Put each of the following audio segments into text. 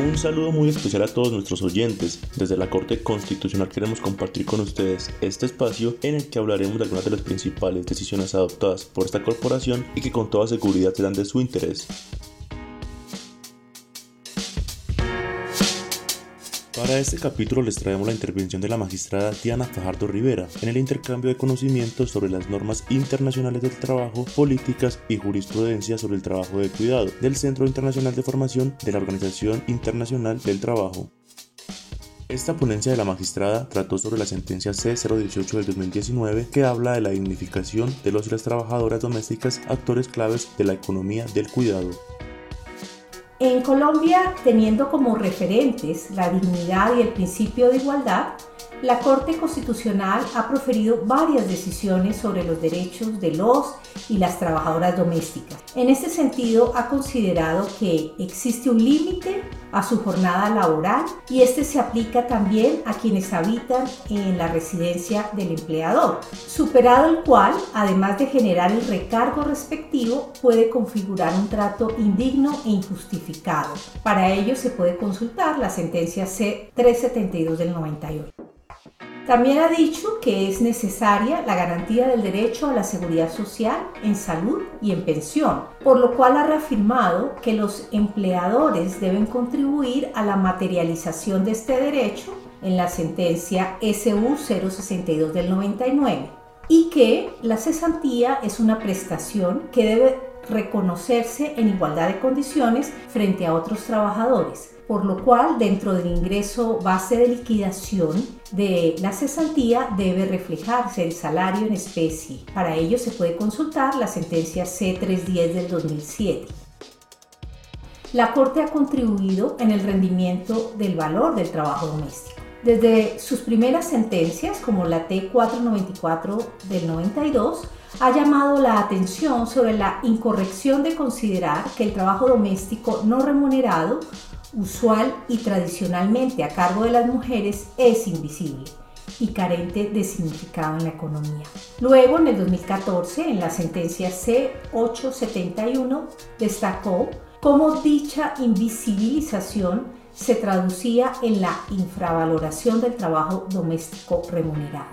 Un saludo muy especial a todos nuestros oyentes. Desde la Corte Constitucional queremos compartir con ustedes este espacio en el que hablaremos de algunas de las principales decisiones adoptadas por esta corporación y que con toda seguridad serán de su interés. Para este capítulo les traemos la intervención de la magistrada Diana Fajardo Rivera en el intercambio de conocimientos sobre las normas internacionales del trabajo, políticas y jurisprudencia sobre el trabajo de cuidado del Centro Internacional de Formación de la Organización Internacional del Trabajo. Esta ponencia de la magistrada trató sobre la sentencia C018 del 2019 que habla de la dignificación de los y las trabajadoras domésticas actores claves de la economía del cuidado. En Colombia, teniendo como referentes la dignidad y el principio de igualdad, la Corte Constitucional ha proferido varias decisiones sobre los derechos de los y las trabajadoras domésticas. En este sentido, ha considerado que existe un límite a su jornada laboral y este se aplica también a quienes habitan en la residencia del empleador, superado el cual, además de generar el recargo respectivo, puede configurar un trato indigno e injustificado. Para ello se puede consultar la sentencia C372 del 98. También ha dicho que es necesaria la garantía del derecho a la seguridad social en salud y en pensión, por lo cual ha reafirmado que los empleadores deben contribuir a la materialización de este derecho en la sentencia SU 062 del 99 y que la cesantía es una prestación que debe reconocerse en igualdad de condiciones frente a otros trabajadores por lo cual dentro del ingreso base de liquidación de la cesantía debe reflejarse el salario en especie. Para ello se puede consultar la sentencia C310 del 2007. La Corte ha contribuido en el rendimiento del valor del trabajo doméstico. Desde sus primeras sentencias, como la T494 del 92, ha llamado la atención sobre la incorrección de considerar que el trabajo doméstico no remunerado usual y tradicionalmente a cargo de las mujeres es invisible y carente de significado en la economía. Luego, en el 2014, en la sentencia C871, destacó cómo dicha invisibilización se traducía en la infravaloración del trabajo doméstico remunerado.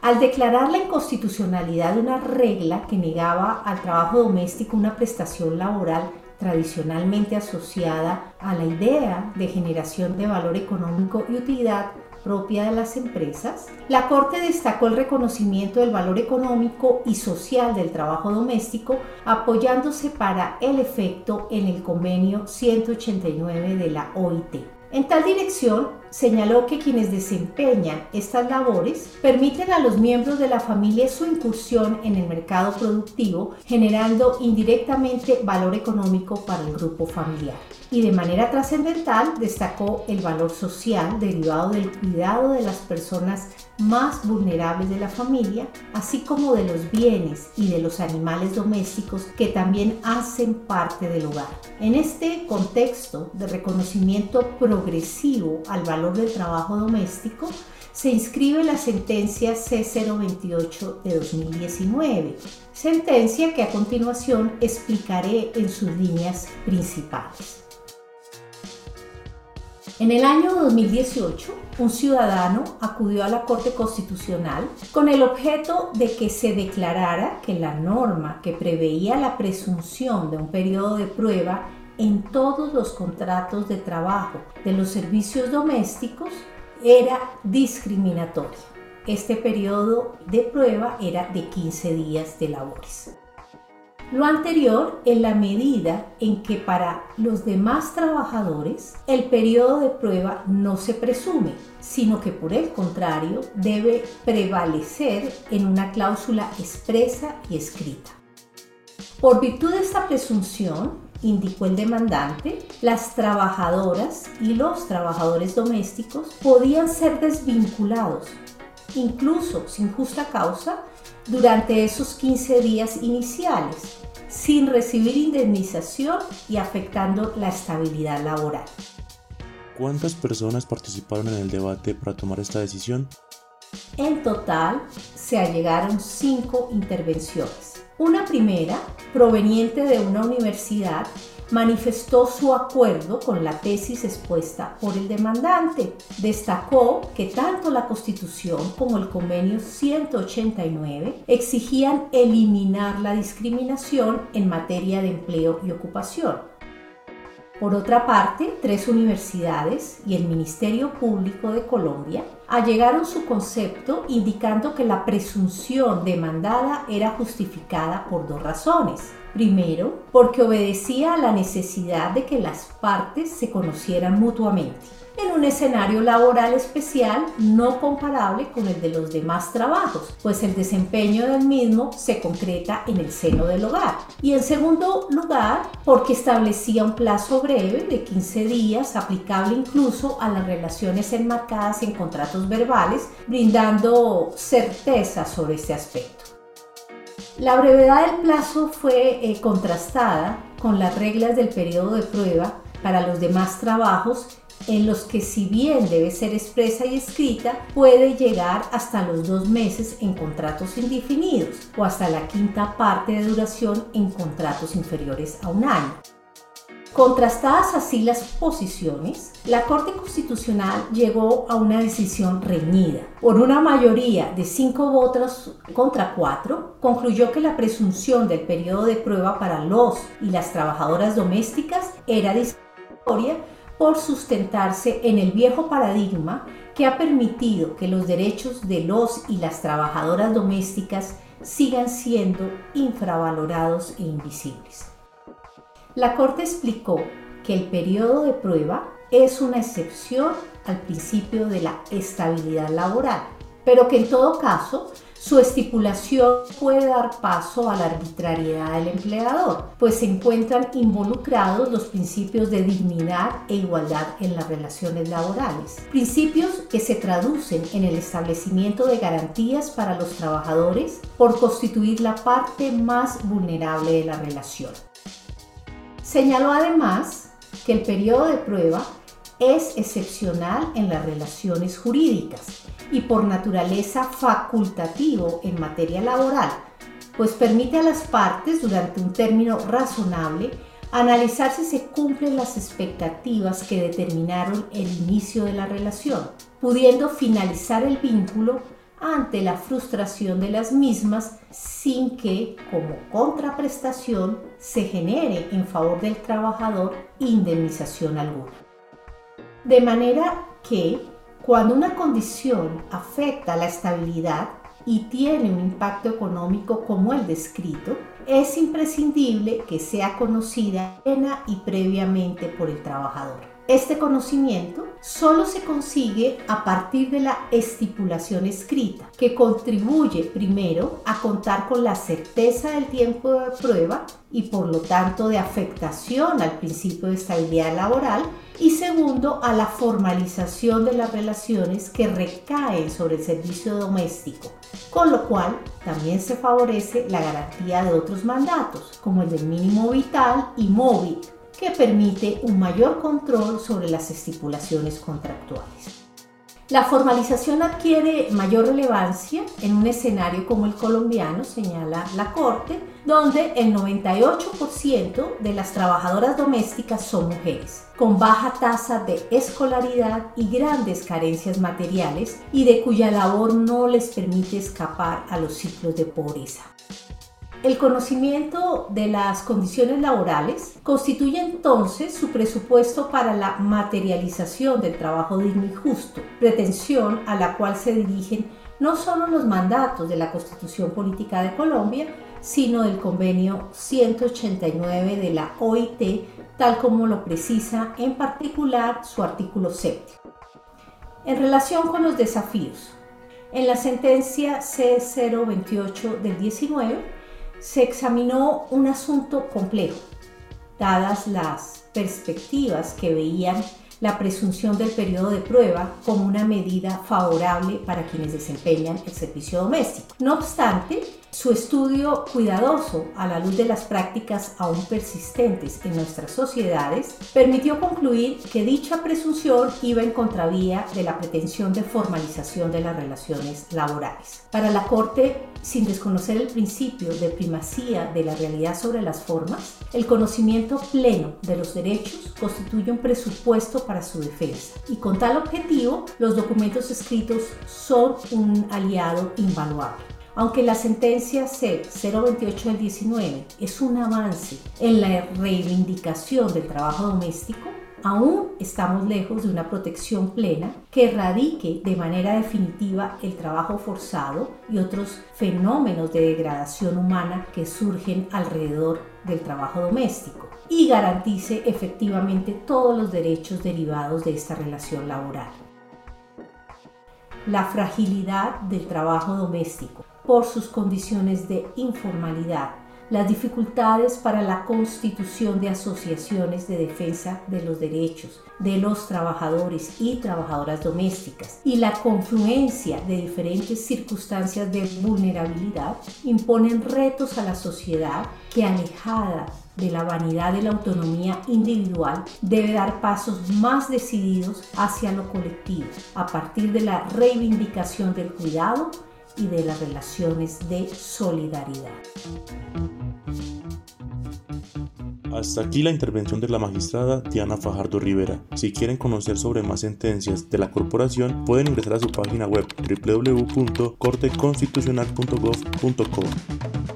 Al declarar la inconstitucionalidad de una regla que negaba al trabajo doméstico una prestación laboral tradicionalmente asociada a la idea de generación de valor económico y utilidad propia de las empresas, la Corte destacó el reconocimiento del valor económico y social del trabajo doméstico, apoyándose para el efecto en el convenio 189 de la OIT. En tal dirección, señaló que quienes desempeñan estas labores permiten a los miembros de la familia su incursión en el mercado productivo, generando indirectamente valor económico para el grupo familiar. Y de manera trascendental destacó el valor social derivado del cuidado de las personas más vulnerables de la familia, así como de los bienes y de los animales domésticos que también hacen parte del hogar. En este contexto de reconocimiento progresivo al valor del trabajo doméstico, se inscribe la sentencia C028 de 2019, sentencia que a continuación explicaré en sus líneas principales. En el año 2018, un ciudadano acudió a la Corte Constitucional con el objeto de que se declarara que la norma que preveía la presunción de un periodo de prueba en todos los contratos de trabajo de los servicios domésticos era discriminatoria. Este periodo de prueba era de 15 días de labores. Lo anterior en la medida en que para los demás trabajadores el periodo de prueba no se presume, sino que por el contrario debe prevalecer en una cláusula expresa y escrita. Por virtud de esta presunción, indicó el demandante, las trabajadoras y los trabajadores domésticos podían ser desvinculados, incluso sin justa causa, durante esos 15 días iniciales, sin recibir indemnización y afectando la estabilidad laboral. ¿Cuántas personas participaron en el debate para tomar esta decisión? En total se allegaron cinco intervenciones. Una primera, proveniente de una universidad, manifestó su acuerdo con la tesis expuesta por el demandante. Destacó que tanto la Constitución como el Convenio 189 exigían eliminar la discriminación en materia de empleo y ocupación. Por otra parte, tres universidades y el Ministerio Público de Colombia allegaron su concepto indicando que la presunción demandada era justificada por dos razones. Primero, porque obedecía a la necesidad de que las partes se conocieran mutuamente en un escenario laboral especial no comparable con el de los demás trabajos, pues el desempeño del mismo se concreta en el seno del hogar. Y en segundo lugar, porque establecía un plazo breve de 15 días, aplicable incluso a las relaciones enmarcadas en contratos verbales, brindando certeza sobre este aspecto. La brevedad del plazo fue eh, contrastada con las reglas del periodo de prueba para los demás trabajos en los que si bien debe ser expresa y escrita, puede llegar hasta los dos meses en contratos indefinidos o hasta la quinta parte de duración en contratos inferiores a un año. Contrastadas así las posiciones, la Corte Constitucional llegó a una decisión reñida. Por una mayoría de cinco votos contra cuatro, concluyó que la presunción del periodo de prueba para los y las trabajadoras domésticas era discriminatoria por sustentarse en el viejo paradigma que ha permitido que los derechos de los y las trabajadoras domésticas sigan siendo infravalorados e invisibles. La Corte explicó que el periodo de prueba es una excepción al principio de la estabilidad laboral, pero que en todo caso su estipulación puede dar paso a la arbitrariedad del empleador, pues se encuentran involucrados los principios de dignidad e igualdad en las relaciones laborales, principios que se traducen en el establecimiento de garantías para los trabajadores por constituir la parte más vulnerable de la relación. Señaló además que el periodo de prueba es excepcional en las relaciones jurídicas y por naturaleza facultativo en materia laboral, pues permite a las partes durante un término razonable analizar si se cumplen las expectativas que determinaron el inicio de la relación, pudiendo finalizar el vínculo ante la frustración de las mismas sin que, como contraprestación, se genere en favor del trabajador indemnización alguna. De manera que cuando una condición afecta la estabilidad y tiene un impacto económico como el descrito, es imprescindible que sea conocida plena y previamente por el trabajador. Este conocimiento solo se consigue a partir de la estipulación escrita, que contribuye primero a contar con la certeza del tiempo de prueba y por lo tanto de afectación al principio de estabilidad laboral y segundo a la formalización de las relaciones que recaen sobre el servicio doméstico, con lo cual también se favorece la garantía de otros mandatos como el del mínimo vital y móvil que permite un mayor control sobre las estipulaciones contractuales. La formalización adquiere mayor relevancia en un escenario como el colombiano, señala la Corte, donde el 98% de las trabajadoras domésticas son mujeres, con baja tasa de escolaridad y grandes carencias materiales y de cuya labor no les permite escapar a los ciclos de pobreza. El conocimiento de las condiciones laborales constituye entonces su presupuesto para la materialización del trabajo digno y justo, pretensión a la cual se dirigen no solo los mandatos de la Constitución Política de Colombia, sino del convenio 189 de la OIT, tal como lo precisa en particular su artículo 7. En relación con los desafíos, en la sentencia C028 del 19, se examinó un asunto complejo, dadas las perspectivas que veían la presunción del periodo de prueba como una medida favorable para quienes desempeñan el servicio doméstico. No obstante, Su estudio cuidadoso a la luz de las prácticas aún persistentes en nuestras sociedades permitió concluir que dicha presunción iba en contravía de la pretensión de formalización de las relaciones laborales. Para la Corte, sin desconocer el principio de primacía de la realidad sobre las formas, el conocimiento pleno de los derechos constituye un presupuesto para su defensa y con tal objetivo los documentos escritos son un aliado invaluable. Aunque la sentencia C-028 del 19 es un avance en la reivindicación del trabajo doméstico, aún estamos lejos de una protección plena que erradique de manera definitiva el trabajo forzado y otros fenómenos de degradación humana que surgen alrededor del trabajo doméstico y garantice efectivamente todos los derechos derivados de esta relación laboral. La fragilidad del trabajo doméstico por sus condiciones de informalidad, las dificultades para la constitución de asociaciones de defensa de los derechos de los trabajadores y trabajadoras domésticas y la confluencia de diferentes circunstancias de vulnerabilidad imponen retos a la sociedad que alejada de la vanidad de la autonomía individual debe dar pasos más decididos hacia lo colectivo a partir de la reivindicación del cuidado y de las relaciones de solidaridad. Hasta aquí la intervención de la magistrada Diana Fajardo Rivera. Si quieren conocer sobre más sentencias de la corporación, pueden ingresar a su página web www.corteconstitucional.gov.co.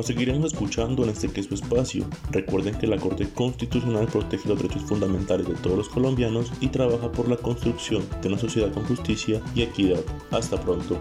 Nos seguiremos escuchando en este queso espacio. Recuerden que la Corte Constitucional protege los derechos fundamentales de todos los colombianos y trabaja por la construcción de una sociedad con justicia y equidad. Hasta pronto.